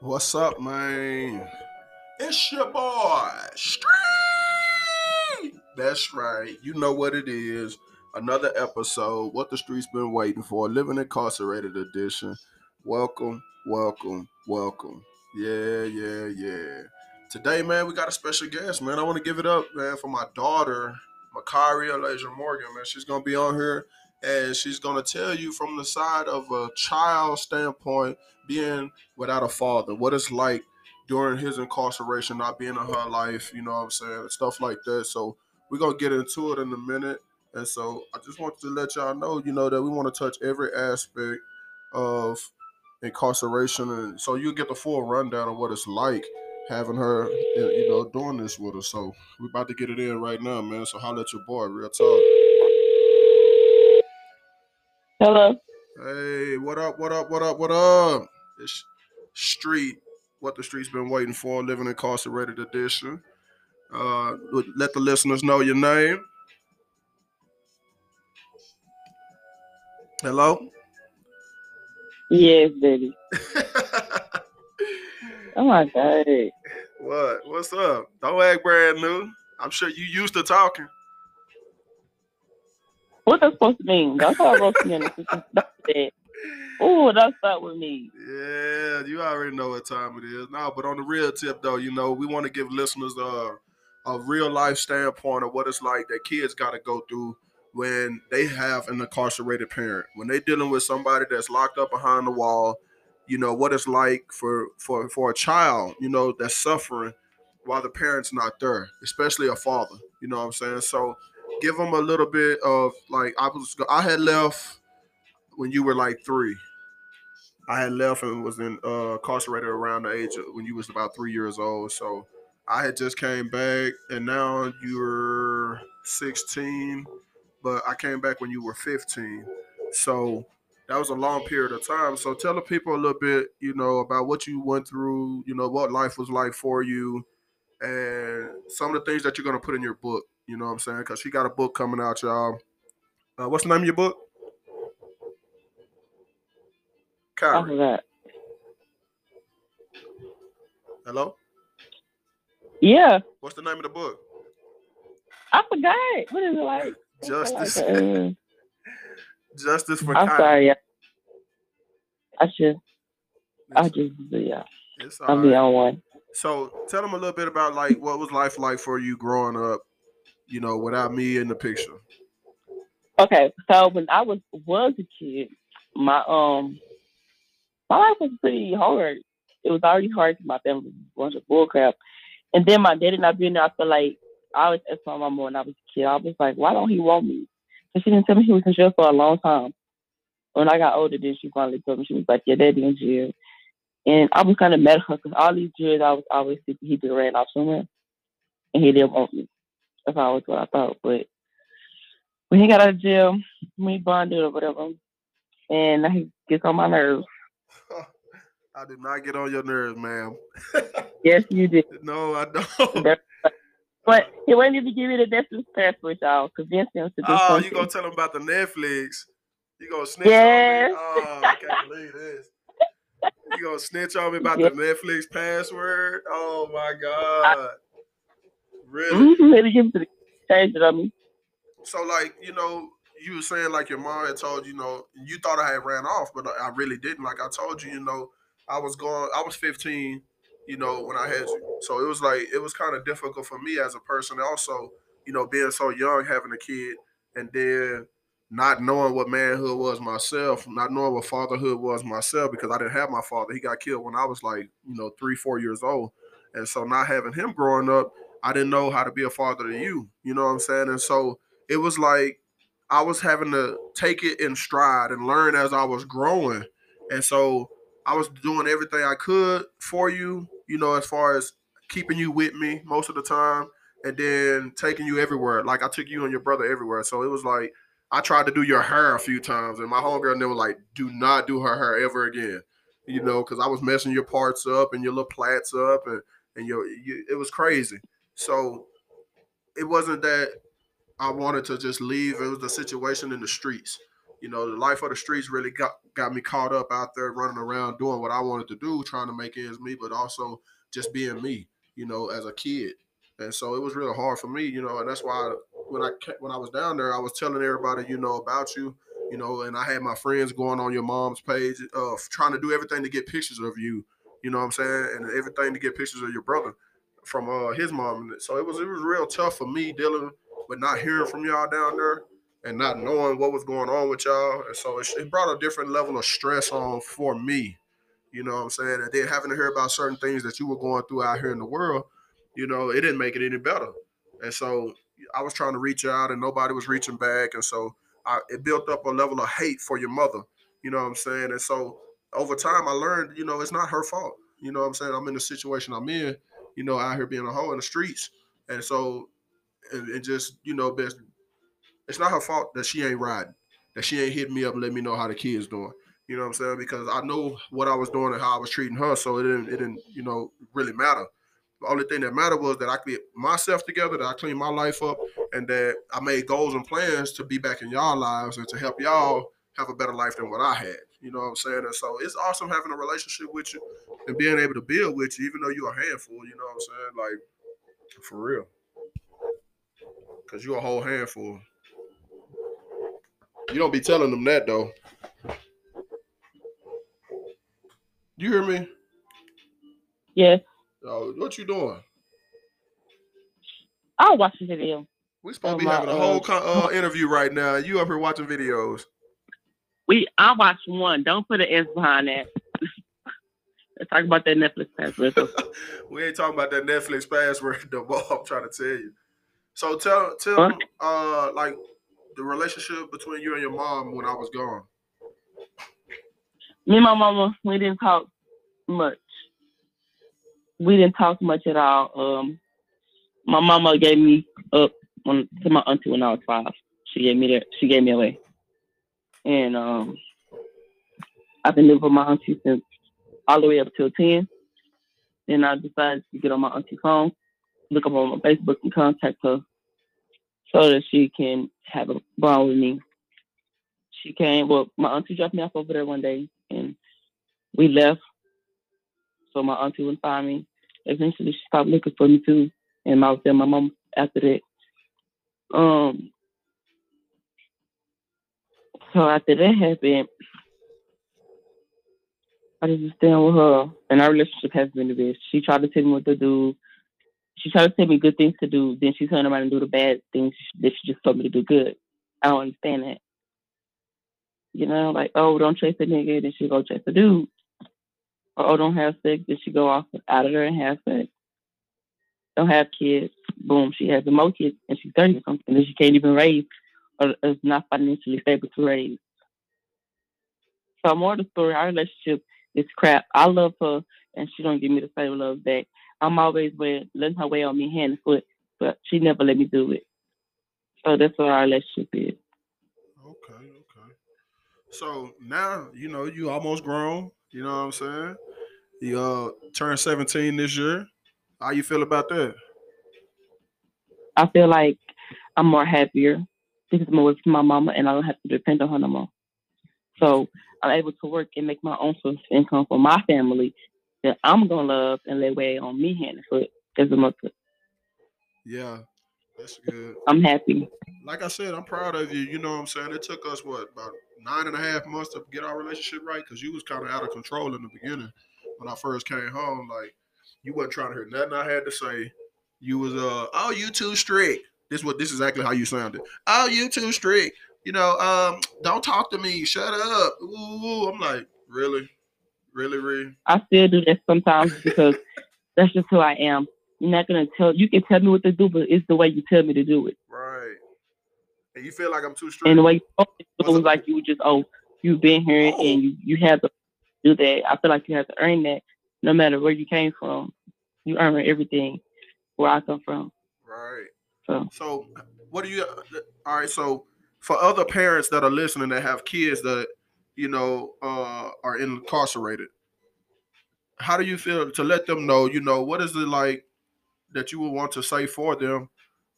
What's up, man? It's your boy, Street. That's right. You know what it is. Another episode. What the streets been waiting for. Living incarcerated edition. Welcome, welcome, welcome. Yeah, yeah, yeah. Today, man, we got a special guest, man. I want to give it up, man, for my daughter, Makaria Leisure Morgan, man. She's gonna be on here and she's gonna tell you from the side of a child standpoint, being without a father, what it's like during his incarceration, not being in her life, you know what I'm saying, stuff like that. So we're gonna get into it in a minute. And so I just wanted to let y'all know, you know, that we want to touch every aspect of incarceration, and so you get the full rundown of what it's like having her, you know, doing this with us. So we're about to get it in right now, man. So holla at your boy, real talk. Hello. Hey, what up? What up? What up? What up? It's Street. What the streets been waiting for? Living incarcerated edition. Uh, let the listeners know your name. Hello. Yes, baby. oh my god. What? What's up? Don't act brand new. I'm sure you used to talking. What that's supposed to mean? That's how I wrote me in the system. Oh, don't start with me. Yeah, you already know what time it is. now. but on the real tip though, you know, we want to give listeners a, a real life standpoint of what it's like that kids got to go through when they have an incarcerated parent. When they're dealing with somebody that's locked up behind the wall, you know, what it's like for for for a child, you know, that's suffering while the parent's not there, especially a father. You know what I'm saying? So give them a little bit of like I was I had left when you were like three. I had left and was in uh, incarcerated around the age of when you was about three years old. So I had just came back, and now you're 16, but I came back when you were 15. So that was a long period of time. So tell the people a little bit, you know, about what you went through, you know, what life was like for you, and some of the things that you're gonna put in your book. You know what I'm saying? Because she got a book coming out, y'all. Uh, what's the name of your book? Kyrie. Hello? Yeah. What's the name of the book? I forgot. What is it like? Justice. Like, uh, Justice for I'm Kyrie. sorry. I should. I just yeah. I'll be on one. So tell them a little bit about like what was life like for you growing up, you know, without me in the picture. Okay, so when I was was a kid, my um my life was pretty hard. It was already hard because my family was a bunch of bullcrap. And then my daddy not being there, I feel like I always asked my mom when I was a kid, I was like, why don't he want me? And she didn't tell me he was in jail for a long time. When I got older, then she finally told me, she was like, your daddy in jail. And I was kind of mad at her because all these years I was always thinking he just ran off somewhere and he didn't want me. That's always what I thought. But when he got out of jail, we bonded or whatever, and he gets on my nerves. I did not get on your nerves, ma'am. yes, you did. No, I don't. But he wouldn't even give me the Netflix password, y'all. Convince him to do oh, something. you gonna tell him about the Netflix? You gonna snitch yes. on me? Oh, I can't believe this. You gonna snitch on me about yes. the Netflix password? Oh my god! Really? Mm-hmm. Let him change it on me. So, like, you know, you were saying like your mom had told you, you know, you thought I had ran off, but I really didn't. Like I told you, you know, I was going, I was 15, you know, when I had you. So it was like, it was kind of difficult for me as a person. Also, you know, being so young, having a kid, and then not knowing what manhood was myself, not knowing what fatherhood was myself, because I didn't have my father. He got killed when I was like, you know, three, four years old. And so not having him growing up, I didn't know how to be a father to you. You know what I'm saying? And so it was like I was having to take it in stride and learn as I was growing. And so I was doing everything I could for you, you know, as far as keeping you with me most of the time and then taking you everywhere. Like I took you and your brother everywhere. So it was like I tried to do your hair a few times and my homegirl never like, do not do her hair ever again. You know, because I was messing your parts up and your little plaits up and and your you, it was crazy. So it wasn't that I wanted to just leave. It was the situation in the streets. you know, the life of the streets really got got me caught up out there running around doing what I wanted to do, trying to make ends meet, but also just being me, you know, as a kid. And so it was really hard for me, you know, and that's why when I when I was down there, I was telling everybody, you know, about you, you know, and I had my friends going on your mom's page, uh, trying to do everything to get pictures of you, you know what I'm saying, and everything to get pictures of your brother from uh, his mom. So it was it was real tough for me dealing with not hearing from y'all down there and not knowing what was going on with y'all. And so it, it brought a different level of stress on for me. You know what I'm saying? And then having to hear about certain things that you were going through out here in the world, you know, it didn't make it any better. And so I was trying to reach out and nobody was reaching back. And so I, it built up a level of hate for your mother. You know what I'm saying? And so over time, I learned, you know, it's not her fault. You know what I'm saying? I'm in the situation I'm in, you know, out here being a hoe in the streets. And so, and, just, you know, best it's not her fault that she ain't writing, that she ain't hitting me up and let me know how the kid's doing. You know what I'm saying? Because I know what I was doing and how I was treating her, so it didn't, it didn't, you know, really matter. The only thing that mattered was that I get myself together, that I clean my life up, and that I made goals and plans to be back in y'all lives and to help y'all have a better life than what I had. You know what I'm saying? And so it's awesome having a relationship with you and being able to build with you, even though you're a handful. You know what I'm saying? Like for real, because you're a whole handful. You don't be telling them that though. You hear me? Yes. Oh, what you doing? I'll watch the video. We supposed to be having a whole uh, interview right now. You up here watching videos? We I watched one. Don't put an S behind that. Let's talk about that Netflix password. we ain't talking about that Netflix password no more. I'm trying to tell you. So tell tell uh like the relationship between you and your mom when I was gone? Me and my mama, we didn't talk much. We didn't talk much at all. Um, my mama gave me up when, to my auntie when I was five. She gave me that. She gave me away, and um, I've been living with my auntie since all the way up till ten. Then I decided to get on my auntie's phone, look up on my Facebook, and contact her so that she can have a bond with me. She came, well, my auntie dropped me off over there one day and we left. So my auntie wouldn't find me. Eventually she stopped looking for me too. And I was there, my mom after that. Um so after that happened, I just staying with her and our relationship has been the best. She tried to tell me what to do she tried to tell me good things to do, then she turned around and do the bad things that she just told me to do good. I don't understand that. You know, like, oh, don't chase a nigga, then she go chase a dude. Or, oh, don't have sex, then she go off out of there and have sex. Don't have kids, boom, she has the more kids, and she's 30 or something, and she can't even raise, or is not financially stable to raise. So more of the story, our relationship is crap. I love her, and she don't give me the same love back. I'm always with letting her weigh on me hand and foot, but she never let me do it. So that's what our relationship is. Okay, okay. So now you know you almost grown. You know what I'm saying? You uh turned 17 this year. How you feel about that? I feel like I'm more happier because I'm with my mama and I don't have to depend on her no more. So I'm able to work and make my own source of income for my family that I'm gonna love and lay way on me hand and foot as a mother. Yeah, that's good. I'm happy. Like I said, I'm proud of you. You know what I'm saying? It took us what about nine and a half months to get our relationship right because you was kind of out of control in the beginning when I first came home. Like you wasn't trying to hear nothing I had to say. You was uh oh you too strict. This what this is exactly how you sounded. Oh you too strict. You know um don't talk to me. Shut up. Ooh, I'm like really. Really, really? I still do that sometimes because that's just who I am. You're not gonna tell. You can tell me what to do, but it's the way you tell me to do it. Right. And you feel like I'm too strict. And the way you it was like you just oh you've been here oh. and you you have to do that. I feel like you have to earn that, no matter where you came from. You earn everything where I come from. Right. So. So what do you? All right. So for other parents that are listening that have kids that you know, uh, are incarcerated. How do you feel to let them know, you know, what is it like that you would want to say for them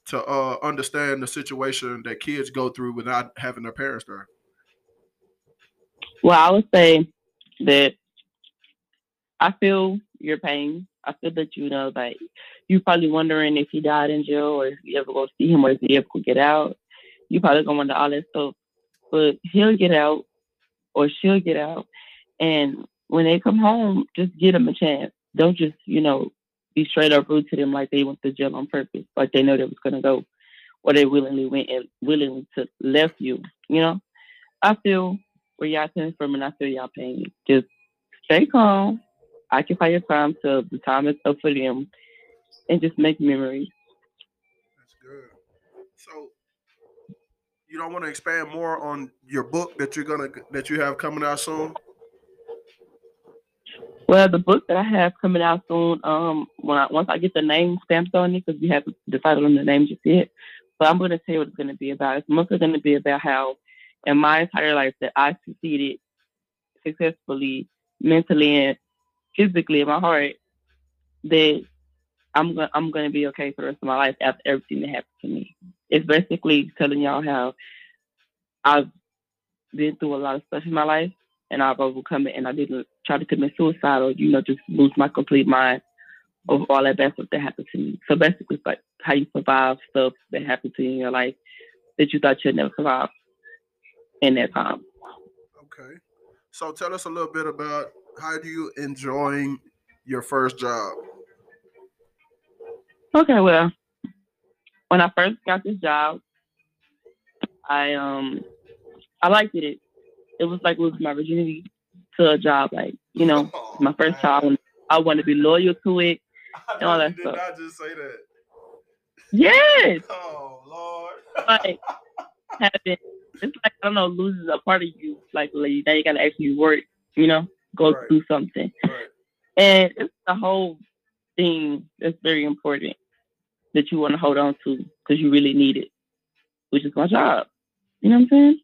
to uh, understand the situation that kids go through without having their parents there? Well, I would say that I feel your pain. I feel that you know, like you probably wondering if he died in jail or if you ever go see him or if he ever could get out. You probably gonna wonder all that stuff, but he'll get out or she'll get out, and when they come home, just give them a chance. Don't just you know be straight up rude to them like they went to jail on purpose, like they know they was gonna go, or they willingly went and willingly to left you. You know, I feel where y'all coming from, and I feel y'all pain. Just stay calm, occupy your time till the time is up for them, and just make memories. That's good. So you don't want to expand more on your book that you're gonna that you have coming out soon? Well, the book that I have coming out soon, um, when I, once I get the name stamped on it, because we haven't decided on the name just yet, but I'm going to tell you what it's going to be about. It's mostly going to be about how, in my entire life, that I succeeded successfully, mentally and physically in my heart, that I'm going I'm to be okay for the rest of my life after everything that happened to me. It's basically telling y'all how I've been through a lot of stuff in my life and I've overcome it and I didn't try to commit suicide or, you know, just lose my complete mind of all that bad stuff that happened to me. So basically it's like how you survive stuff that happened to you in your life that you thought you'd never survive in that time. Okay. So tell us a little bit about how do you enjoying your first job? Okay, well, when I first got this job, I um I liked it. It was like losing my virginity to a job. Like you know, oh, my first job. I want to be loyal to it and all that did stuff. I just say that. Yes. Oh Lord. like having it's like I don't know, loses a part of you. Like, like now you gotta actually work. You know, go right. through something. Right. And it's the whole thing that's very important that you want to hold on to because you really need it, which is my job. You know what I'm saying?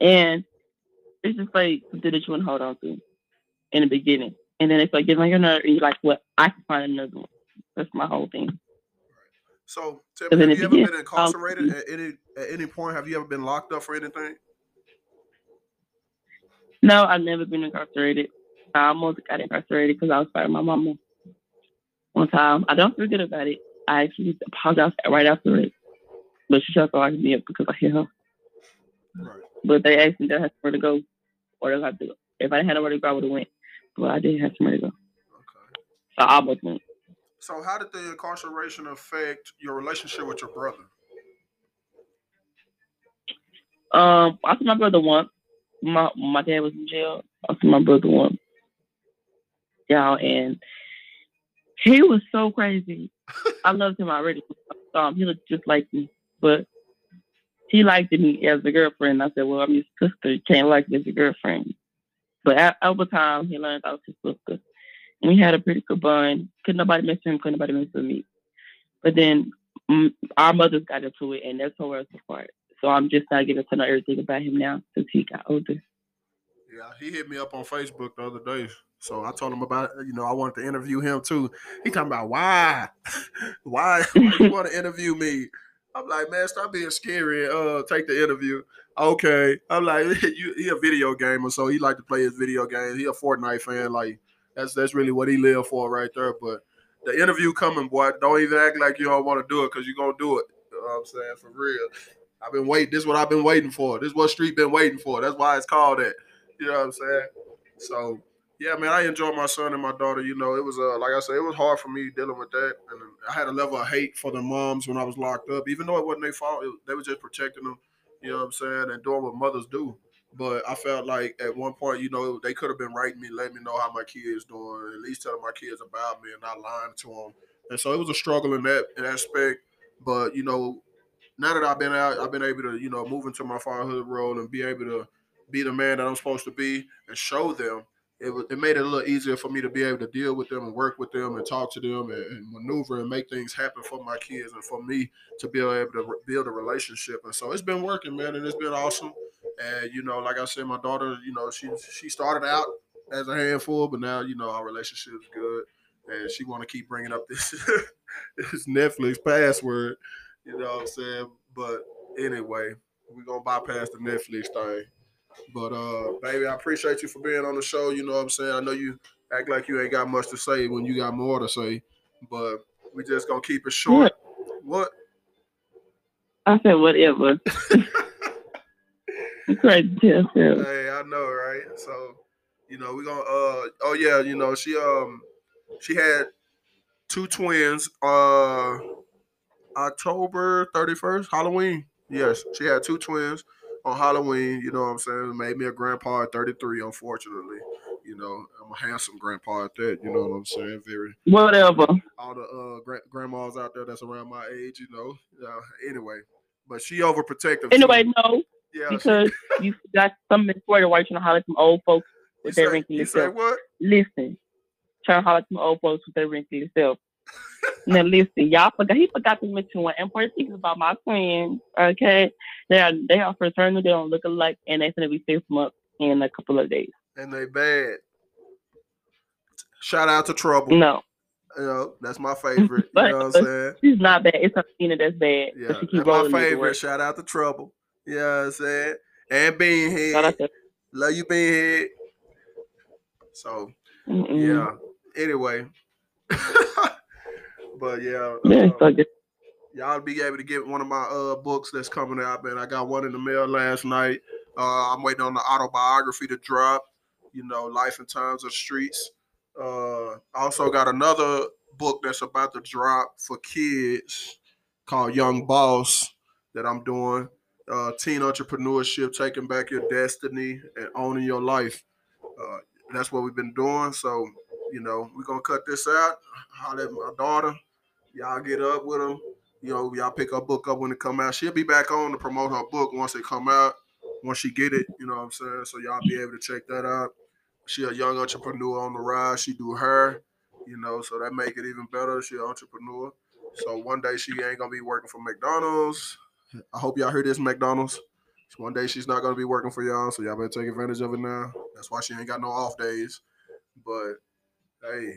And it's just like something that you want to hold on to in the beginning. And then it's like getting on your nerve and you're like, well, I can find another one. That's my whole thing. So, have you ever been incarcerated at any at any point? Have you ever been locked up for anything? No, I've never been incarcerated. I almost got incarcerated because I was fighting my mama one time. I don't forget about it. I actually apologized right after it. But she tried to lock me up because I hit her. Right. But they asked me that I had somewhere to go or they had to go. If I didn't have nowhere to go, I would have went. But I didn't have somewhere to go. Okay. So I almost went. So how did the incarceration affect your relationship with your brother? Um, I saw my brother once. My my dad was in jail. I saw my brother went y'all, and he was so crazy. I loved him already. Um, he looked just like me, but he liked me as a girlfriend. I said, "Well, I'm your sister. You can't like me as a girlfriend." But at, over time, he learned I was his sister. And we had a pretty good bond. Couldn't nobody mess with him. Couldn't nobody mess with me. But then mm, our mothers got into it, and that's tore us apart. So I'm just not getting to know everything about him now since he got older. Yeah, he hit me up on Facebook the other day. So I told him about, you know, I wanted to interview him too. He talking about why, why, why you want to interview me? I'm like, man, stop being scary uh, take the interview. Okay, I'm like, you, he a video gamer, so he like to play his video games. He a Fortnite fan, like that's that's really what he live for right there. But the interview coming, boy, don't even act like you don't want to do it because you're gonna do it. You know what I'm saying? For real. I've been waiting. This is what I've been waiting for. This is what Street been waiting for. That's why it's called that. You know what I'm saying? So yeah, man, I enjoy my son and my daughter. You know, it was uh, like I said, it was hard for me dealing with that, and I had a level of hate for the moms when I was locked up, even though it wasn't their fault. It, they were just protecting them. You know what I'm saying, and doing what mothers do. But I felt like at one point, you know, they could have been writing me, letting me know how my kids doing, at least telling my kids about me and not lying to them. And so it was a struggle in that aspect. But you know, now that I've been out, I've been able to, you know, move into my fatherhood role and be able to be the man that I'm supposed to be and show them it, it made it a little easier for me to be able to deal with them and work with them and talk to them and, and, maneuver and make things happen for my kids and for me to be able to re- build a relationship. And so it's been working, man, and it's been awesome. And you know, like I said, my daughter, you know, she she started out as a handful, but now you know our relationship is good, and she want to keep bringing up this this Netflix password. You know what I'm saying? But anyway, we're gonna bypass the Netflix thing. But uh, baby, I appreciate you for being on the show. You know what I'm saying? I know you act like you ain't got much to say when you got more to say, but we just gonna keep it short. What? I said whatever. crazy Hey, I know, right? So, you know, we're gonna uh oh yeah, you know, she um she had two twins uh October 31st, Halloween. Yes, she had two twins on Halloween, you know what I'm saying? Made me a grandpa at 33, unfortunately. You know, I'm a handsome grandpa at that, you know what I'm saying? Very whatever. All the uh gra- grandmas out there that's around my age, you know. Uh, anyway, but she overprotective. Anyway, too. no. Yeah, because she... you got something important while you're trying to holler at some old folks with you their wrinkly self. What? Listen, trying to holler at some old folks with their wrinkly self. Now listen, y'all forgot he forgot to mention one important thing about my friends. Okay, they are they are fraternal. They don't look alike, and they're gonna be six months in a couple of days. And they bad. Shout out to Trouble. No. You know, that's my favorite. but, you know what I'm saying? She's not bad. It's Tina that's bad. Yeah, that's my favorite. Shout out to Trouble. You know what I'm saying? And being Beanhead. Love you, Beanhead. So, Mm-mm. yeah. Anyway. But yeah, um, y'all be able to get one of my uh books that's coming out, man. I got one in the mail last night. Uh, I'm waiting on the autobiography to drop. You know, Life and Times of Streets. Uh, also got another book that's about to drop for kids called Young Boss that I'm doing. Uh, teen entrepreneurship, taking back your destiny and owning your life. Uh, that's what we've been doing. So you know, we're gonna cut this out. Holler at my daughter. Y'all get up with them. You know, y'all pick her book up when it come out. She'll be back on to promote her book once it come out. Once she get it, you know what I'm saying? So y'all be able to check that out. She a young entrepreneur on the rise. She do her, you know, so that make it even better. She an entrepreneur. So one day she ain't gonna be working for McDonald's. I hope y'all hear this, McDonald's. One day she's not gonna be working for y'all, so y'all better take advantage of it now. That's why she ain't got no off days. But Hey,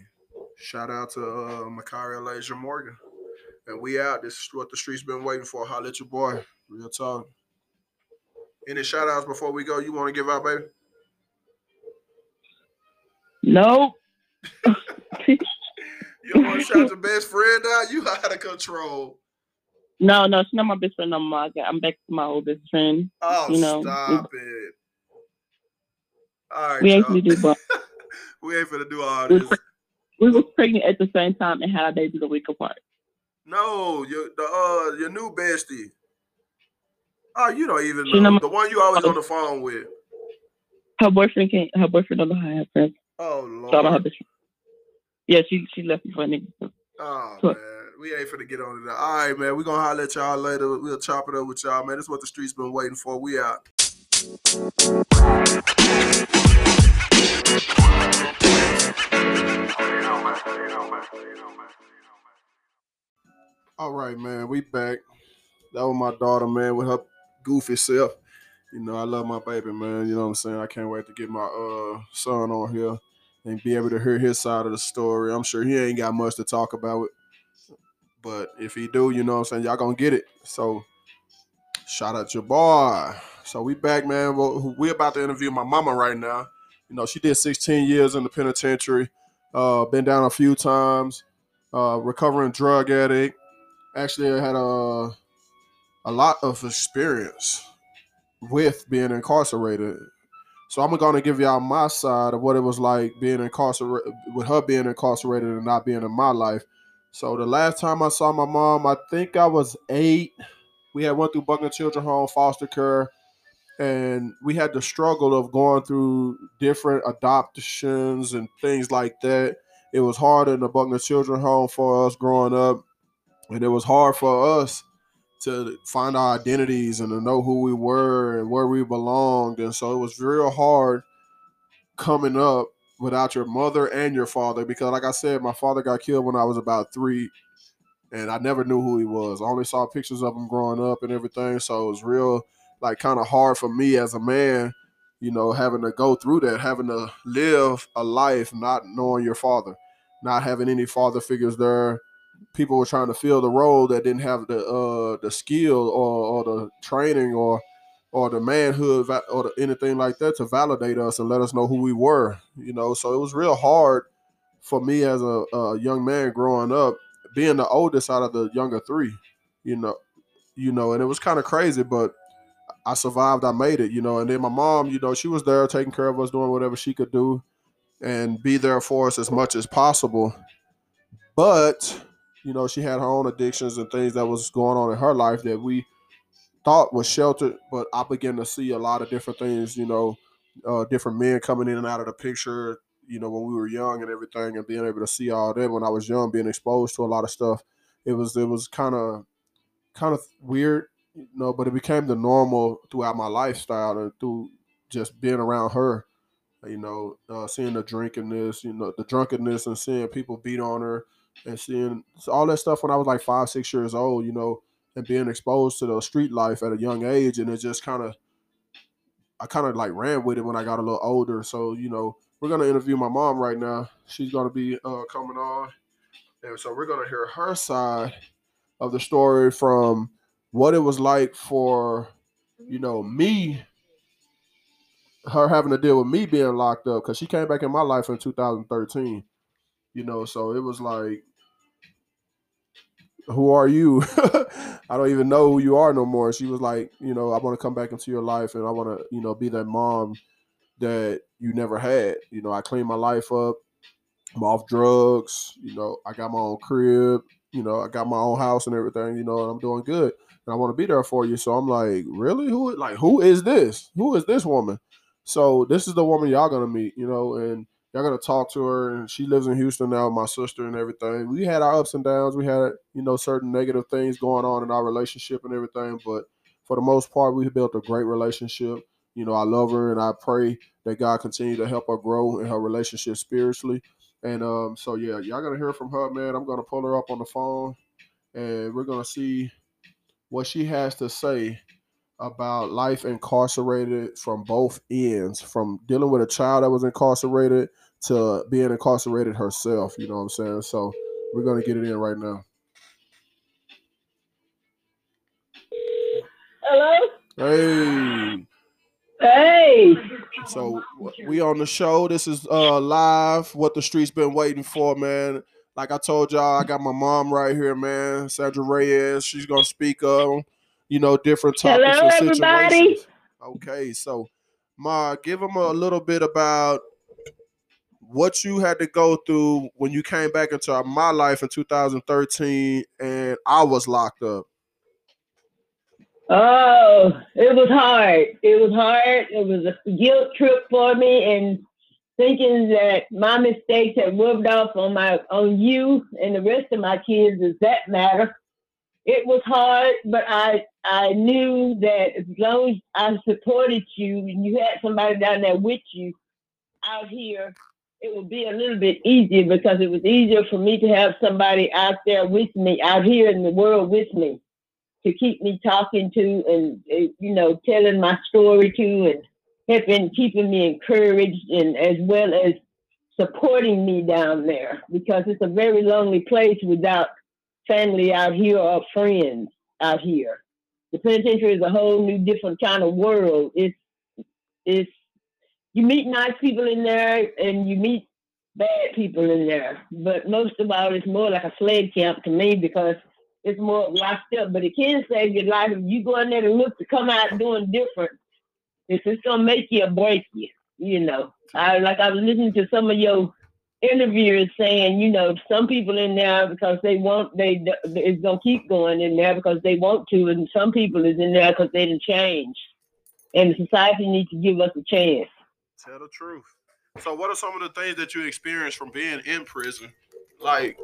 shout out to uh, Makaria Laser Morgan. And we out. This is what the streets been waiting for. Holla at your boy. Real talk. Any shout outs before we go you want to give out, baby? No. you want to shout your best friend out? You out of control. No, no, she's not my best friend no more. I'm back to my old best friend. Oh, you know, stop it. All right, we actually do both. We ain't finna do all this. We was pregnant at the same time and had our babies a week apart. No, your the uh your new bestie. Oh, you don't even know the one you always on the phone with. Her boyfriend can't. Her boyfriend don't know how to have friends. Oh lord. So I don't have Yeah, she she left me for a nigga. Oh man, we ain't finna get on it. All right, man. We gonna holler at y'all later. We'll chop it up with y'all, man. This is what the streets been waiting for. We out. All right, man, we back. That was my daughter, man, with her goofy self. You know, I love my baby, man. You know what I'm saying? I can't wait to get my uh son on here and be able to hear his side of the story. I'm sure he ain't got much to talk about it. But if he do, you know what I'm saying, y'all gonna get it. So shout out your boy. So we back, man. We about to interview my mama right now. You know, she did 16 years in the penitentiary. Uh, been down a few times. Uh, recovering drug addict. Actually, I had a a lot of experience with being incarcerated. So I'm gonna give y'all my side of what it was like being incarcerated with her being incarcerated and not being in my life. So the last time I saw my mom, I think I was eight. We had went through Buckner Children Home, foster care and we had the struggle of going through different adoptions and things like that. It was hard in the Buckner Children Home for us growing up, and it was hard for us to find our identities and to know who we were and where we belonged. And so it was real hard coming up without your mother and your father because, like I said, my father got killed when I was about three, and I never knew who he was. I only saw pictures of him growing up and everything, so it was real like kind of hard for me as a man, you know, having to go through that, having to live a life not knowing your father, not having any father figures there. People were trying to fill the role that didn't have the uh the skill or, or the training or or the manhood or the, anything like that to validate us and let us know who we were. You know, so it was real hard for me as a, a young man growing up, being the oldest out of the younger three. You know, you know, and it was kind of crazy, but I survived. I made it, you know. And then my mom, you know, she was there taking care of us, doing whatever she could do, and be there for us as much as possible. But you know, she had her own addictions and things that was going on in her life that we thought was sheltered. But I began to see a lot of different things, you know, uh, different men coming in and out of the picture, you know, when we were young and everything, and being able to see all that when I was young, being exposed to a lot of stuff. It was it was kind of kind of weird you know, but it became the normal throughout my lifestyle and through just being around her, you know, uh, seeing the drunkenness, you know, the drunkenness and seeing people beat on her and seeing all that stuff when I was like five, six years old, you know, and being exposed to the street life at a young age. And it just kind of, I kind of like ran with it when I got a little older. So, you know, we're to interview my mom right now. She's to be uh, coming on. And so we're to hear her side of the story from what it was like for you know me her having to deal with me being locked up because she came back in my life in 2013 you know so it was like who are you? I don't even know who you are no more. She was like you know i want to come back into your life and i want to you know be that mom that you never had. You know i cleaned my life up i'm off drugs you know i got my own crib you know i got my own house and everything you know and i'm doing good and I want to be there for you. So I'm like, really? Who like who is this? Who is this woman? So this is the woman y'all gonna meet, you know, and y'all gonna talk to her. And she lives in Houston now, my sister and everything. We had our ups and downs. We had, you know, certain negative things going on in our relationship and everything. But for the most part, we built a great relationship. You know, I love her and I pray that God continue to help her grow in her relationship spiritually. And um, so yeah, y'all gonna hear from her, man. I'm gonna pull her up on the phone and we're gonna see what she has to say about life incarcerated from both ends, from dealing with a child that was incarcerated to being incarcerated herself. You know what I'm saying? So we're gonna get it in right now. Hello. Hey. Hey. So we on the show. This is uh live. What the streets been waiting for, man. Like I told y'all, I got my mom right here, man, Sandra Reyes. She's gonna speak on, you know, different topics Hello, and everybody. situations. Okay, so Ma, give them a little bit about what you had to go through when you came back into my life in 2013 and I was locked up. Oh, it was hard. It was hard. It was a guilt trip for me, and thinking that my mistakes had rubbed off on my on you and the rest of my kids does that matter. It was hard, but I I knew that as long as I supported you and you had somebody down there with you out here, it would be a little bit easier because it was easier for me to have somebody out there with me, out here in the world with me, to keep me talking to and you know telling my story to and have been keeping me encouraged and as well as supporting me down there because it's a very lonely place without family out here or friends out here. The penitentiary is a whole new different kind of world. It's it's you meet nice people in there and you meet bad people in there. But most of all it's more like a slave camp to me because it's more locked up. But it can save your life if you go in there and look to come out doing different if it's gonna make you or break you, you know. I like I was listening to some of your interviewers saying, you know, some people in there because they want they it's gonna keep going in there because they want to, and some people is in there because they didn't change, and society needs to give us a chance. Tell the truth. So, what are some of the things that you experienced from being in prison? Like,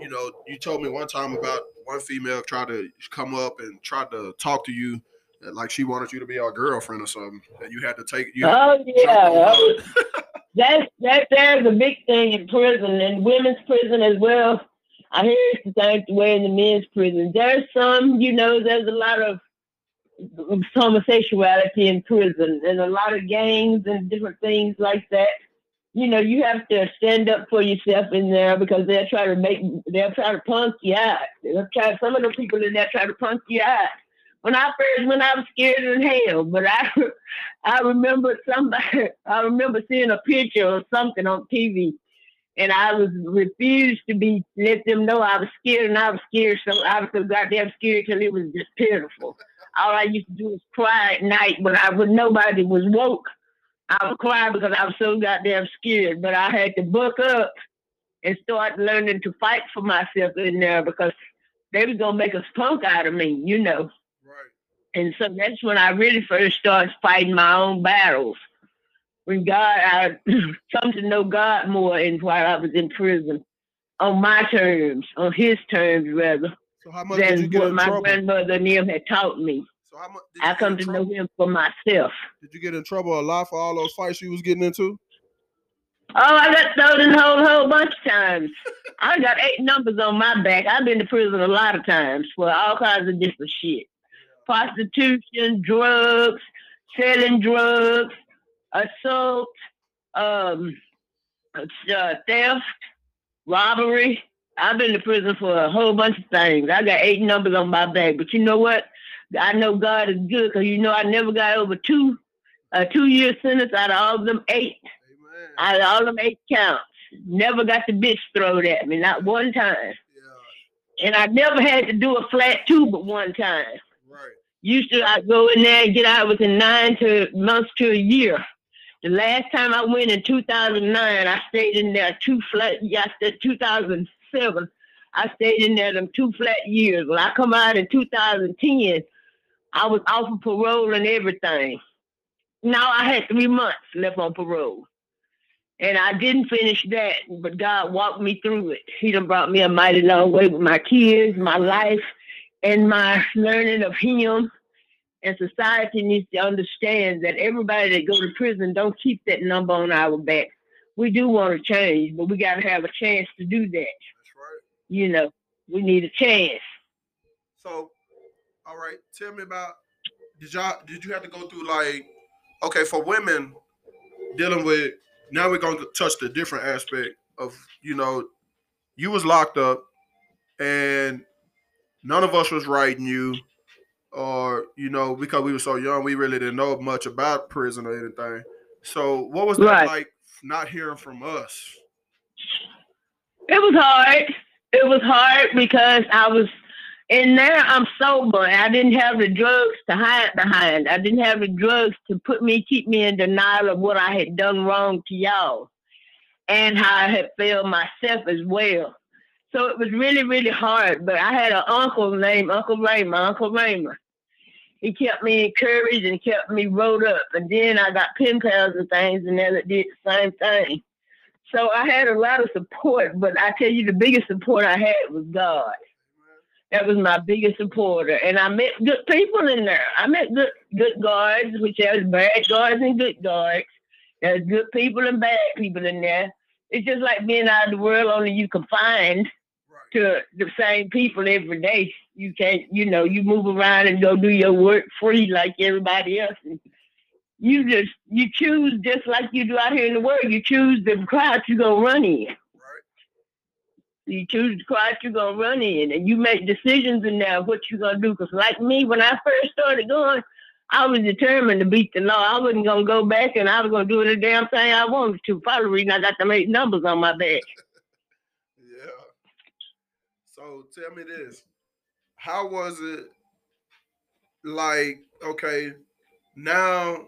you know, you told me one time about one female tried to come up and tried to talk to you like she wanted you to be our girlfriend or something, and you had to take. You oh yeah, oh, that's that. There's a big thing in prison and women's prison as well. I hear it's the same way in the men's prison. There's some, you know, there's a lot of homosexuality in prison and a lot of gangs and different things like that. You know, you have to stand up for yourself in there because they'll try to make, they'll try to punk you out. They'll try, some of the people in there try to punk you out when I first when I was scared as hell. But I I remember somebody I remember seeing a picture or something on TV and I was refused to be let them know I was scared and I was scared so I was so goddamn scared till it was just pitiful. All I used to do was cry at night when I when nobody was woke. I would cry because I was so goddamn scared. But I had to buck up and start learning to fight for myself in there because they was gonna make a punk out of me, you know. And so that's when I really first started fighting my own battles. When God, I come to know God more and while I was in prison, on my terms, on His terms rather, so how much than what my trouble? grandmother and him had taught me. So how much? I come to trouble? know Him for myself. Did you get in trouble a lot for all those fights you was getting into? Oh, I got thrown in a whole, whole bunch of times. I got eight numbers on my back. I've been to prison a lot of times for all kinds of different shit. Prostitution, drugs, selling drugs, assault, um, uh, theft, robbery. I've been to prison for a whole bunch of things. I got eight numbers on my back. But you know what? I know God is good because you know I never got over two, a two year sentence out of all of them eight. Out of all them eight counts, never got the bitch thrown at me, not one time. Yeah. And I never had to do a flat two but one time. Used to I go in there and get out within nine to months to a year. The last time I went in 2009, I stayed in there two flat. Yeah, I said 2007. I stayed in there them two flat years. When I come out in 2010, I was off of parole and everything. Now I had three months left on parole. And I didn't finish that, but God walked me through it. He done brought me a mighty long way with my kids, my life, and my learning of Him. And society needs to understand that everybody that go to prison don't keep that number on our back. We do want to change, but we got to have a chance to do that. That's right. You know, we need a chance. So, all right, tell me about did y'all did you have to go through like okay for women dealing with now we're going to touch the different aspect of you know you was locked up and none of us was writing you or you know because we were so young we really didn't know much about prison or anything. So what was that right. like not hearing from us? It was hard. It was hard because i was in there. I'm sober. I didn't have the drugs to hide behind. I didn't have the drugs to put me keep me in denial of what i had done wrong to y'all and how i had failed myself as well so it was really, really hard. But I had an uncle named Uncle Raymond, Uncle Raymond. He kept me encouraged and kept me wrote up. And then I got pen pals and things and that did the same thing. So I had a lot of support, but I tell you the biggest support I had was God. That was my biggest supporter. And I met good people in there. I met good good guards, which has bad guards and good guards. There's good people and bad people in there. It's just like being out of the world, only you confined to the same people every day. You can't, you know, you move around and go do your work free like everybody else. And you just you choose just like you do out here in the world. You choose the crowd you're gonna run in. Right. You choose the crowd you're gonna run in, and you make decisions in there what you're gonna do. Cause like me, when I first started going, I was determined to beat the law. I wasn't gonna go back, and I was gonna do the damn thing I wanted to. The reason I got to make numbers on my back. So tell me this. How was it like, okay, now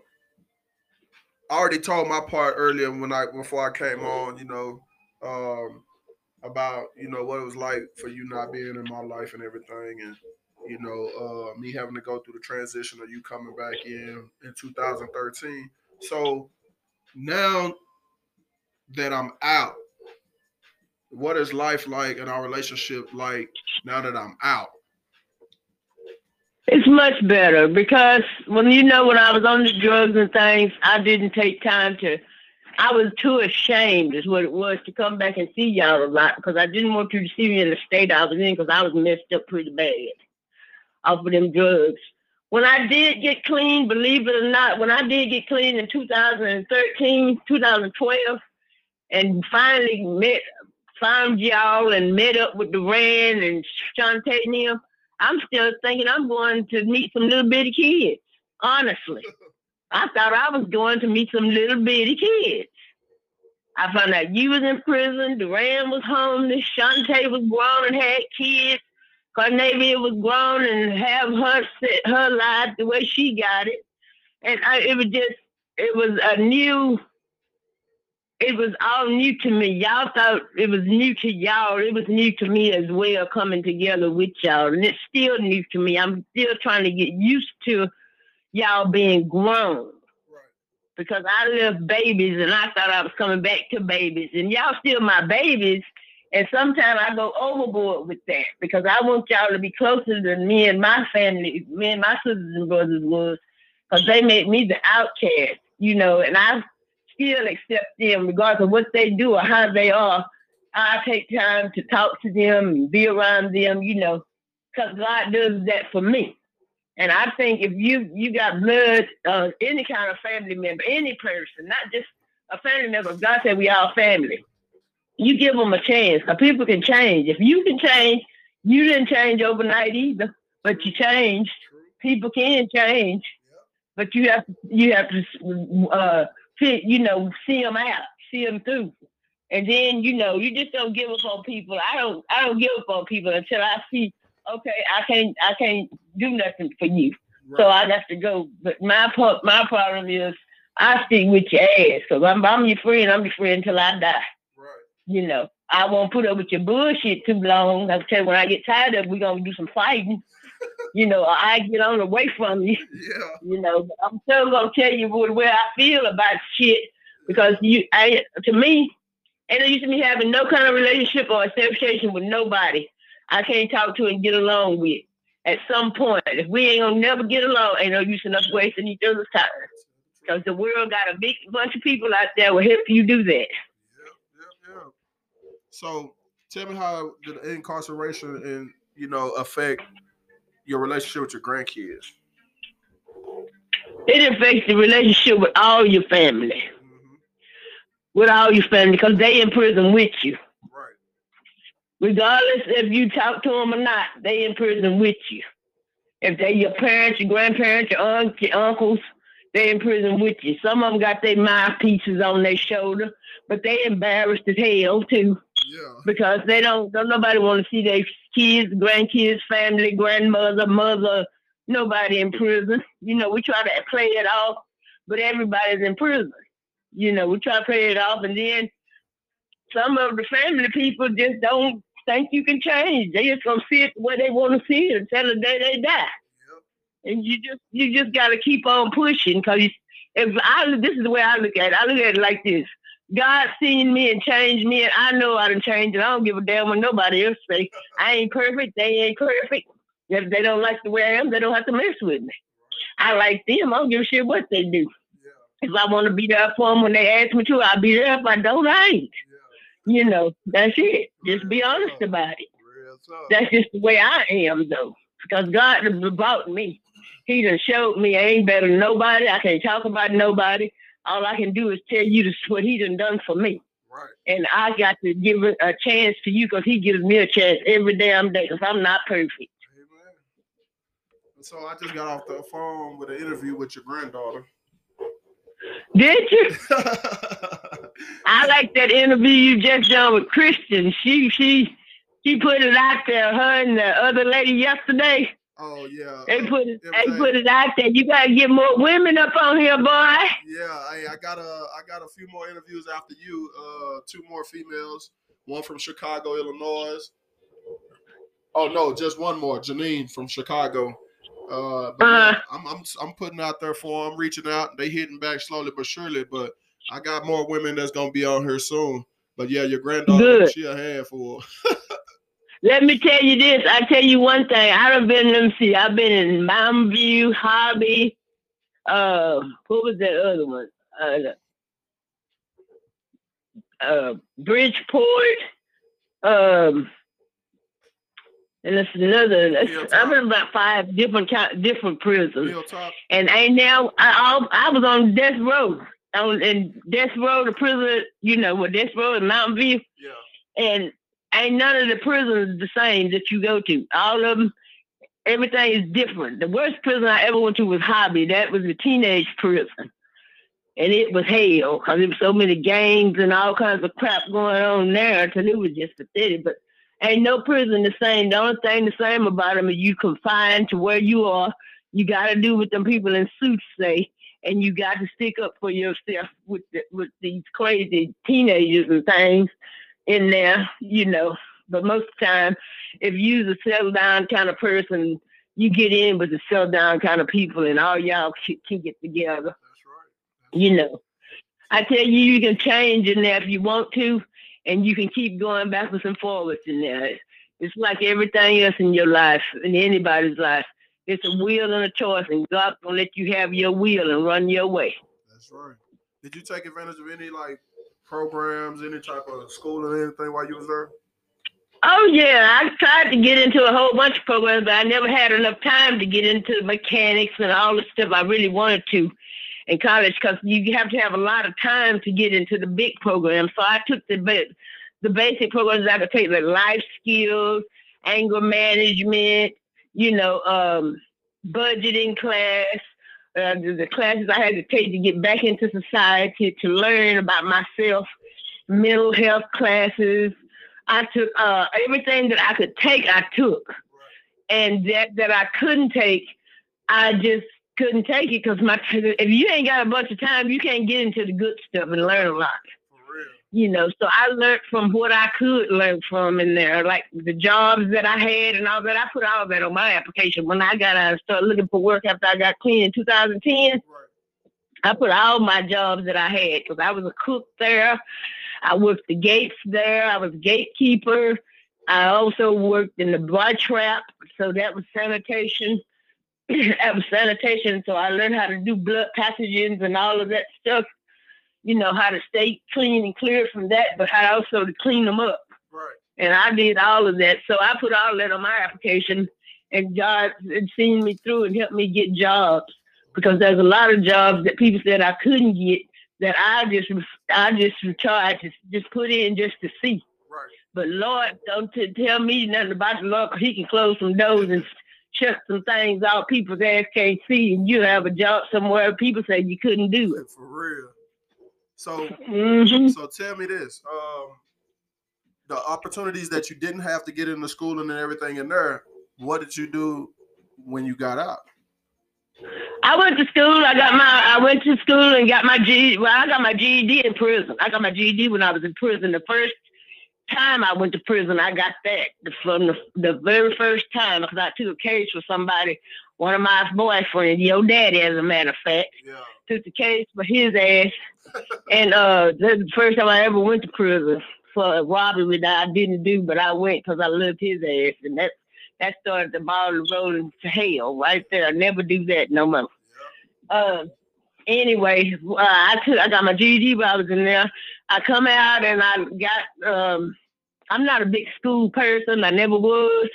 I already told my part earlier when I before I came on, you know, um, about you know what it was like for you not being in my life and everything, and you know uh, me having to go through the transition of you coming back in in 2013. So now that I'm out, what is life like and our relationship like now that I'm out? It's much better because when you know when I was on the drugs and things, I didn't take time to. I was too ashamed, is what it was, to come back and see y'all a lot because I didn't want you to see me in the state I was in because I was messed up pretty bad off of them drugs. When I did get clean, believe it or not, when I did get clean in 2013, 2012, and finally met found y'all and met up with Duran and Shantae and them, I'm still thinking I'm going to meet some little bitty kids. Honestly, I thought I was going to meet some little bitty kids. I found out you was in prison. Duran was homeless. Shantae was grown and had kids. Cornavia was grown and have her set her life the way she got it. And I, it was just, it was a new, it was all new to me. Y'all thought it was new to y'all. It was new to me as well, coming together with y'all. And it's still new to me. I'm still trying to get used to y'all being grown because I left babies and I thought I was coming back to babies, and y'all still my babies. And sometimes I go overboard with that because I want y'all to be closer than me and my family, me and my sisters and brothers was, because they made me the outcast, you know, and I still accept them regardless of what they do or how they are. I take time to talk to them and be around them, you know, because God does that for me. And I think if you you got blood, uh, any kind of family member, any person, not just a family member, God said we all family. You give them a chance. Cause people can change. If you can change, you didn't change overnight either, but you changed. People can change, but you have to you have to uh, you know see them out, see them through, and then you know you just don't give up on people. I don't I don't give up on people until I see okay, I can't I can't do nothing for you. Right. So I got to go. But my my problem is I stick with your ass. So I'm, I'm your friend. I'm your friend until I die. Right. You know, I won't put up with your bullshit too long. I'll tell you when I get tired of it, we're gonna do some fighting. You know, I get on away from you. Yeah. You know, I'm still gonna tell you what where I feel about shit because you I to me, ain't no use of me having no kind of relationship or association with nobody I can't talk to and get along with. At some point, if we ain't gonna never get along, ain't no use in us wasting each other's time. Because the world got a big bunch of people out there will help you do that. Yeah, yeah, yeah. So tell me how did incarceration and you know affect your relationship with your grandkids? It affects the relationship with all your family. Mm-hmm. With all your family, because they in prison with you regardless if you talk to them or not, they in prison with you. If they your parents, your grandparents, your aunts, your uncles, they in prison with you. Some of them got their mouthpieces on their shoulder, but they embarrassed as hell too. Yeah. Because they don't, don't nobody want to see their kids, grandkids, family, grandmother, mother, nobody in prison. You know, we try to play it off, but everybody's in prison. You know, we try to play it off, and then some of the family people just don't think you can change. They just gonna see it the way they want to see it until the day they die. Yep. And you just you just gotta keep on pushing because if I this is the way I look at it. I look at it like this. God seen me and changed me, and I know I done changed it. I don't give a damn what nobody else say. I ain't perfect. They ain't perfect. If they don't like the way I am, they don't have to mess with me. I like them. I don't give a shit what they do. If I want to be there for them when they ask me to, I'll be there. If I don't, I ain't. You know, that's it. Just be honest about it. That's just the way I am, though. Because God brought me. He done showed me I ain't better than nobody. I can't talk about nobody. All I can do is tell you this, what he done done for me. Right. And I got to give a chance to you because he gives me a chance every damn day because I'm not perfect. Amen. So I just got off the phone with an interview with your granddaughter. Did you? I like that interview you just done with Christian. She she she put it out there. Her and the other lady yesterday. Oh yeah. They put it. They put it out there. You gotta get more women up on here, boy. Yeah, I, I got a I got a few more interviews after you. Uh, two more females. One from Chicago, Illinois. Oh no, just one more. Janine from Chicago. Uh, uh yeah, I'm, I'm I'm putting out there for them, reaching out. They hitting back slowly but surely. But I got more women that's gonna be on here soon. But yeah, your granddaughter, Good. she a handful. Let me tell you this. I tell you one thing. I've been, let me see, I've been in Mountain View, Hobby. Uh, what was that other one? Uh, uh, Bridgeport. Um, and it's another. It's, I've been about five different different prisons, and I now I I was on death row on in death row, the prison. You know, with death row in Mountain View. Yeah. And ain't none of the prisons the same that you go to. All of them, everything is different. The worst prison I ever went to was Hobby. That was a teenage prison. And it was hell because there was so many gangs and all kinds of crap going on there until it was just pathetic. But ain't no prison the same. The only thing the same about them is you confined to where you are. You got to do what them people in suits say, and you got to stick up for yourself with the, with these crazy teenagers and things in there, you know. But most of the time, if you're a settle down kind of person, you get in with the settle down kind of people, and all y'all can get together. That's right. You know, I tell you, you can change in there if you want to, and you can keep going backwards and forwards in there. It's like everything else in your life, in anybody's life. It's a will and a choice, and God's gonna let you have your will and run your way. That's right. Did you take advantage of any like programs, any type of school or anything while you was there? Oh yeah, I tried to get into a whole bunch of programs, but I never had enough time to get into mechanics and all the stuff I really wanted to in college because you have to have a lot of time to get into the big programs. So I took the the basic programs I could take, like life skills, anger management, you know, um, budgeting class, uh, the, the classes I had to take to get back into society to learn about myself, mental health classes. I took uh, everything that I could take. I took, and that that I couldn't take, I just couldn't take it because my if you ain't got a bunch of time, you can't get into the good stuff and learn a lot. You know, so I learned from what I could learn from in there, like the jobs that I had and all that. I put all that on my application when I got out and started looking for work after I got clean in 2010. Right. I put all my jobs that I had because I was a cook there. I worked the gates there. I was gatekeeper. I also worked in the bar trap, so that was sanitation. that was sanitation, so I learned how to do blood pathogens and all of that stuff you know, how to stay clean and clear from that, but how also to clean them up. Right. And I did all of that. So I put all that on my application and God had seen me through and helped me get jobs because there's a lot of jobs that people said I couldn't get that I just I just tried to just put in just to see. Right. But Lord, don't t- tell me nothing about the Lord because He can close some doors and shut some things out people's ass can't see, and you have a job somewhere people say you couldn't do it. For real. So, mm-hmm. so tell me this: um, the opportunities that you didn't have to get into school and everything in there. What did you do when you got out? I went to school. I got my. I went to school and got my G. Well, I got my GED in prison. I got my GED when I was in prison. The first time I went to prison, I got that from the, the very first time because I took a case for somebody, one of my boyfriends, your daddy, as a matter of fact. Yeah. Took the case for his ass and uh, that's the first time I ever went to prison for a robbery that I didn't do, but I went because I loved his ass, and that that started the ball rolling to hell right there. I never do that no more. Uh, anyway, uh, I took I got my I was in there. I come out and I got um, I'm not a big school person. I never was,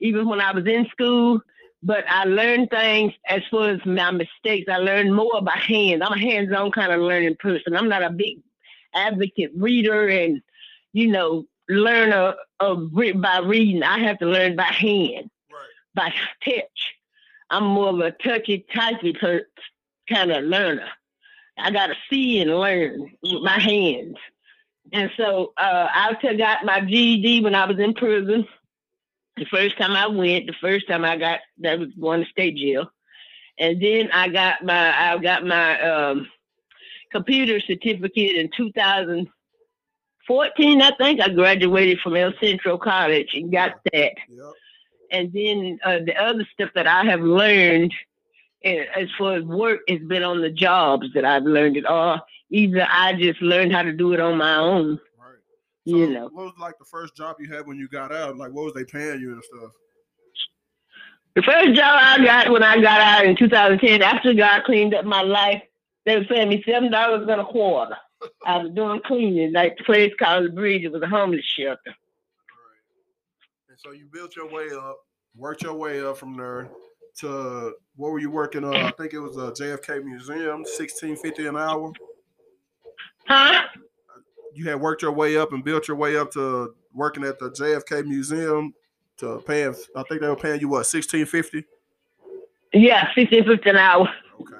even when I was in school but I learned things as far as my mistakes. I learned more by hand. I'm a hands-on kind of learning person. I'm not a big advocate reader and you know learner of by reading. I have to learn by hand, right. by touch. I'm more of a touchy, typey kind of learner. I got to see and learn with my hands. And so uh, I got my GED when I was in prison. The first time I went, the first time I got that was going to state jail, and then I got my I got my um, computer certificate in 2014. I think I graduated from El Centro College and got that. Yep. And then uh, the other stuff that I have learned eh, as far as work has been on the jobs that I've learned it, all. either I just learned how to do it on my own so you know. What was like the first job you had when you got out? Like what was they paying you and stuff? The first job I got when I got out in 2010, after God cleaned up my life, they were paying me seven dollars and a quarter. I was doing cleaning, like the place called the Bridge. It was a homeless shelter. Right. And so you built your way up, worked your way up from there to what were you working on? I think it was a JFK Museum, sixteen fifty an hour. Huh? You had worked your way up and built your way up to working at the JFK Museum, to paying. I think they were paying you what sixteen fifty. Yeah, sixteen fifty an hour. Okay.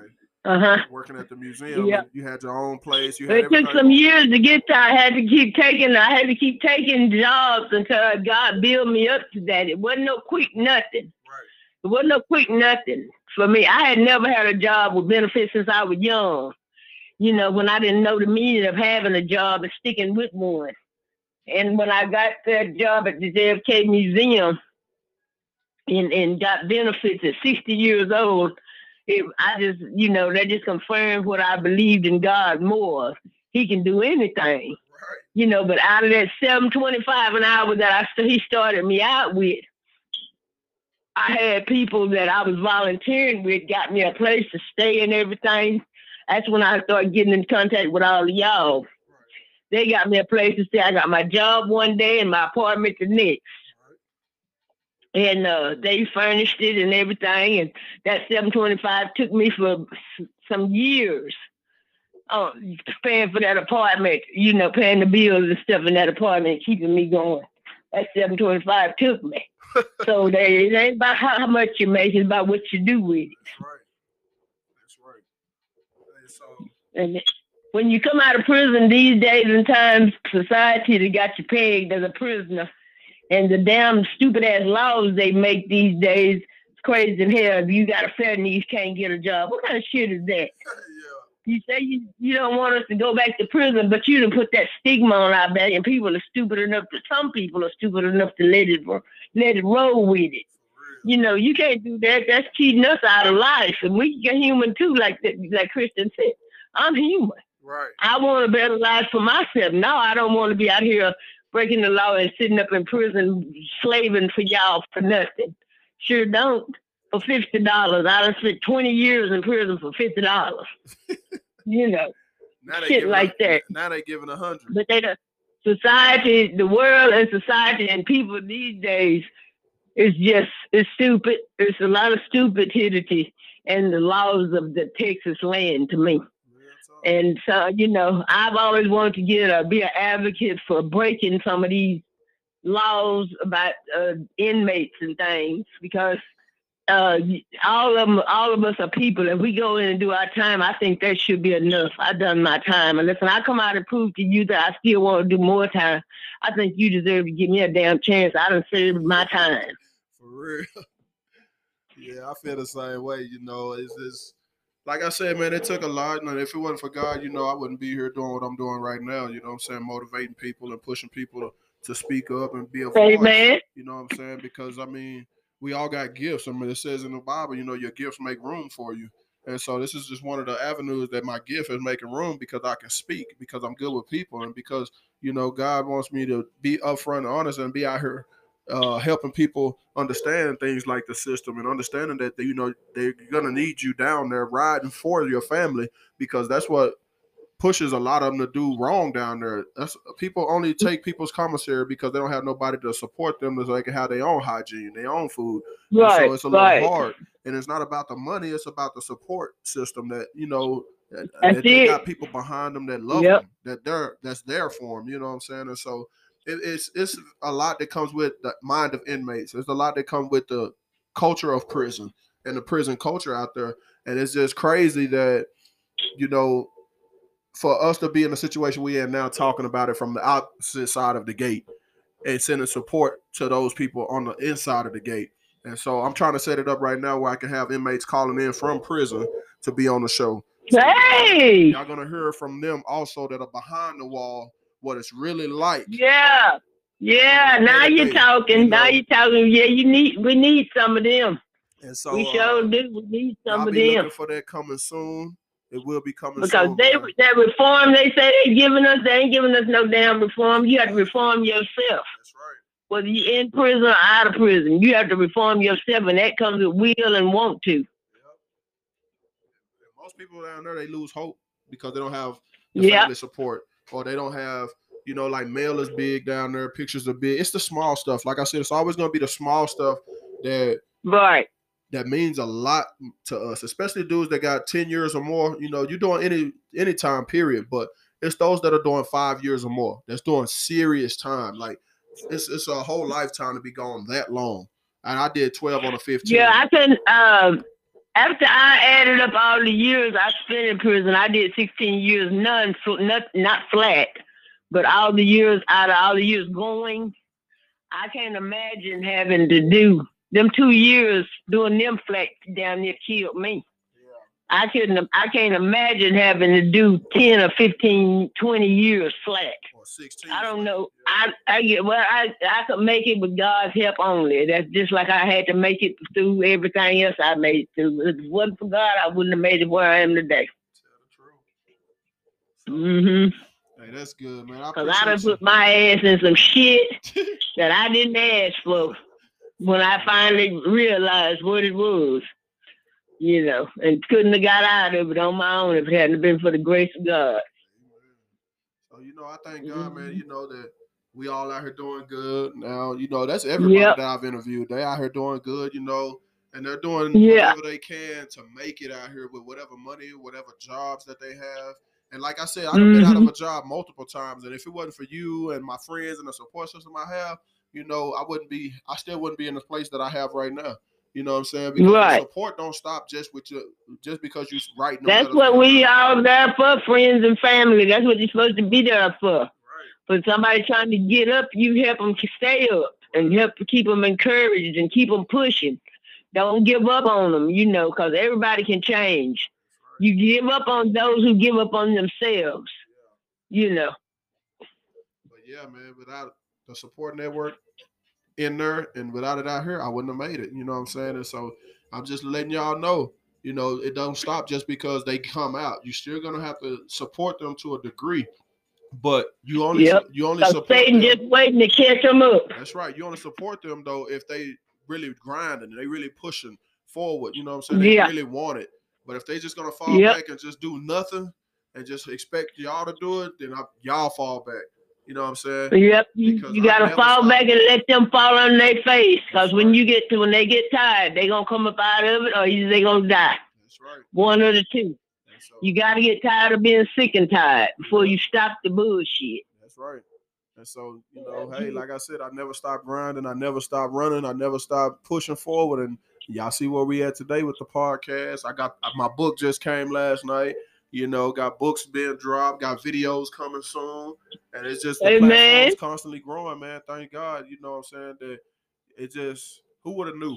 Uh huh. Working at the museum. Yeah. You had your own place. You had It took some years to get to. I had to keep taking. I had to keep taking jobs until God built me up to that. It wasn't no quick nothing. Right. It wasn't no quick nothing for me. I had never had a job with benefits since I was young. You know, when I didn't know the meaning of having a job and sticking with one. And when I got that job at the JFK Museum and, and got benefits at 60 years old, it, I just, you know, that just confirmed what I believed in God more. He can do anything you know, but out of that seven twenty five an hour that I he started me out with, I had people that I was volunteering with got me a place to stay and everything. That's when I started getting in contact with all of y'all. They got me a place to stay. I got my job one day and my apartment the next. And uh, they furnished it and everything. And that 725 took me for some years uh, paying for that apartment, you know, paying the bills and stuff in that apartment, keeping me going. That seven twenty five took me. so they, it ain't about how, much you make, it's about what you do with it. Right. That's right. And so And when you come out of prison these days and times, society that got you pegged as a prisoner, and the damn stupid ass laws they make these days, it's crazy in hell. If you got a felony, you can't get a job. What kind of shit is that? yeah. You say you, you don't want us to go back to prison, but you didn't put that stigma on our back, and people are stupid enough to. Some people are stupid enough to let it let it roll with it. You know, you can't do that. That's cheating us out of life, and we get human too, like that, like Christian said. I'm human. Right. I want a better life for myself. No, I don't want to be out here breaking the law and sitting up in prison slaving for y'all for nothing. Sure don't. For fifty dollars, I done spent twenty years in prison for fifty dollars. you know, Shit like a, that. Now they giving a hundred. but they the society, the world, and society and people these days is just it's stupid. It's a lot of stupidity and the laws of the Texas land to me. And so, you know, I've always wanted to get a be an advocate for breaking some of these laws about uh, inmates and things because uh, all of 'em- all of us are people. If we go in and do our time, I think that should be enough. I've done my time, and listen, I come out and prove to you that I still want to do more time. I think you deserve to give me a damn chance. I done served my time. For real. Yeah, I feel the same way. You know, it's just like I said, man, it took a lot. And if it wasn't for God, you know, I wouldn't be here doing what I'm doing right now. You know what I'm saying? Motivating people and pushing people to, to speak up and be a voice. Amen. You know what I'm saying? Because I mean, we all got gifts. I mean, it says in the Bible, you know, your gifts make room for you. And so this is just one of the avenues that my gift is making room because I can speak, because I'm good with people, and because you know God wants me to be upfront and honest and be out here uh, helping people understand things like the system and understanding that they, you know they're gonna need you down there riding for your family because that's what pushes a lot of them to do wrong down there. That's people only take people's commissary because they don't have nobody to support them so they can have their own hygiene, their own food. And Right. so it's a little hard. And it's not about the money, it's about the support system that, you know, that, that they got people behind them that love Yep. them, that they're that's there for them, you know what I'm saying? And so it, it's it's a lot that comes with the mind of inmates. There's a lot that comes with the culture of prison and the prison culture out there. And it's just crazy that, you know, for us to be in the situation we are now talking about it from the opposite side of the gate and sending support to those people on the inside of the gate. And so I'm trying to set it up right now where I can have inmates calling in from prison to be on the show. So Hey. y'all gonna hear from them also that are behind the wall what it's really like. Yeah. Yeah. Now you're you talking. Now know. you're talking. Yeah, you need we need some of them. And so we uh, sure do. We need some y'all of be them. looking for that coming soon. It will be coming soon. Because soon. they man. that reform they say they giving us, they ain't giving us no damn reform. You have to reform yourself. That's right. Whether you're in prison or out of prison. You have to reform yourself and that comes with will and want to. Yep. Most people down there they lose hope because they don't have the Yeah. family support or they don't have you know like mail is big down there pictures are big it's the small stuff like i said it's always going to be the small stuff that Right. that means a lot to us especially dudes that got 10 years or more you know you're doing any any time period but it's those that are doing five years or more that's doing serious time like it's it's a whole lifetime to be gone that long. And I did twelve on a fifteen. Yeah, I can. Um, after I added up all the years I spent in prison, I did 16 years, none, not, not flat, but all the years out of all the years going, I can't imagine having to do them two years doing them flat down there killed me. I couldn't, I can't imagine having to do 10 or 15, 20 years flat. Or 16. I don't know. I, I get, well, I, I could make it with God's help only. That's just like I had to make it through everything else I made through. If it wasn't for God, I wouldn't have made it where I am today. Mm-hmm. Hey, that's good, man. Because I, I done put my ass in some shit that I didn't ask for when I finally realized what it was you know, and couldn't have got out of it on my own if it hadn't been for the grace of God. So you know, I thank God, mm-hmm. man. You know that we all out here doing good now. You know, that's everybody yep. that I've interviewed. They out here doing good. You know, and they're doing yeah. whatever they can to make it out here with whatever money, whatever jobs that they have. And like I said, I've mm-hmm. been out of mm-hmm. a job multiple times, and if it wasn't for you and my friends and the support system I have, you know, I wouldn't be. I still wouldn't be in the place that I have right now. You know what I'm saying? Because right. support don't stop just with your just because you write. That's what we all there for, friends and family. That's what you're supposed to be there for. Right. For somebody trying to get up, you help them stay up and help keep them encouraged and keep them pushing. Don't give up on them, you know, because everybody can change. You give up on those who give up on themselves, yeah. you know. But yeah, man, without the support network, in there, and without it out here, I wouldn't have made it. You know what I'm saying? And so I'm just letting y'all know, you know, it don't stop just because they come out. You're still gonna have to support them to a degree, but you only yep. you only so support Satan them. just waiting to catch them up. That's right. You only support them though if they really grinding, and they really pushing forward. You know what I'm saying? They yeah. really want it. But if they just gonna fall yep. back and just do nothing and just expect y'all to do it, then I, y'all fall back. You know what I'm saying? Yep. You, you gotta fall back and let them fall on their face. Cause when you get to when they get tired, they gonna come up out of it or either they gonna die. That's right. One of the two. So, you gotta get tired of being sick and tired before you stop the bullshit. That's right. And so, you know, hey, like I said, I never stopped grinding, I never stopped running, I never stopped pushing forward. And y'all see where we at today with the podcast. I got my book just came last night. You know, got books being dropped, got videos coming soon, and it's just the Amen. platform's constantly growing, man. Thank God. You know what I'm saying? That it just who would have knew?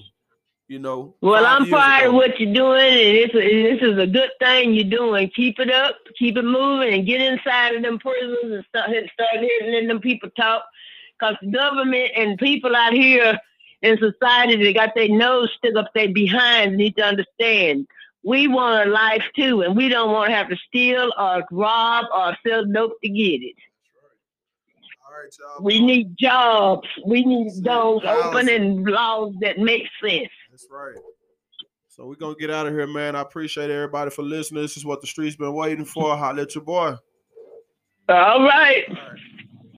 You know. Well, I'm proud of what you're doing, and it's a, this is a good thing you're doing. Keep it up, keep it moving, and get inside of them prisons and start start hearing them people talk. Cause government and people out here in society they got their nose stuck up their behinds need to understand we want a life too, and we don't want to have to steal or rob or sell dope to get it. we need jobs. We need those open and laws that make sense. That's right. So we're gonna get out of here, man. I appreciate everybody for listening. This is what the streets been waiting for. Holla at your boy. All right. All right.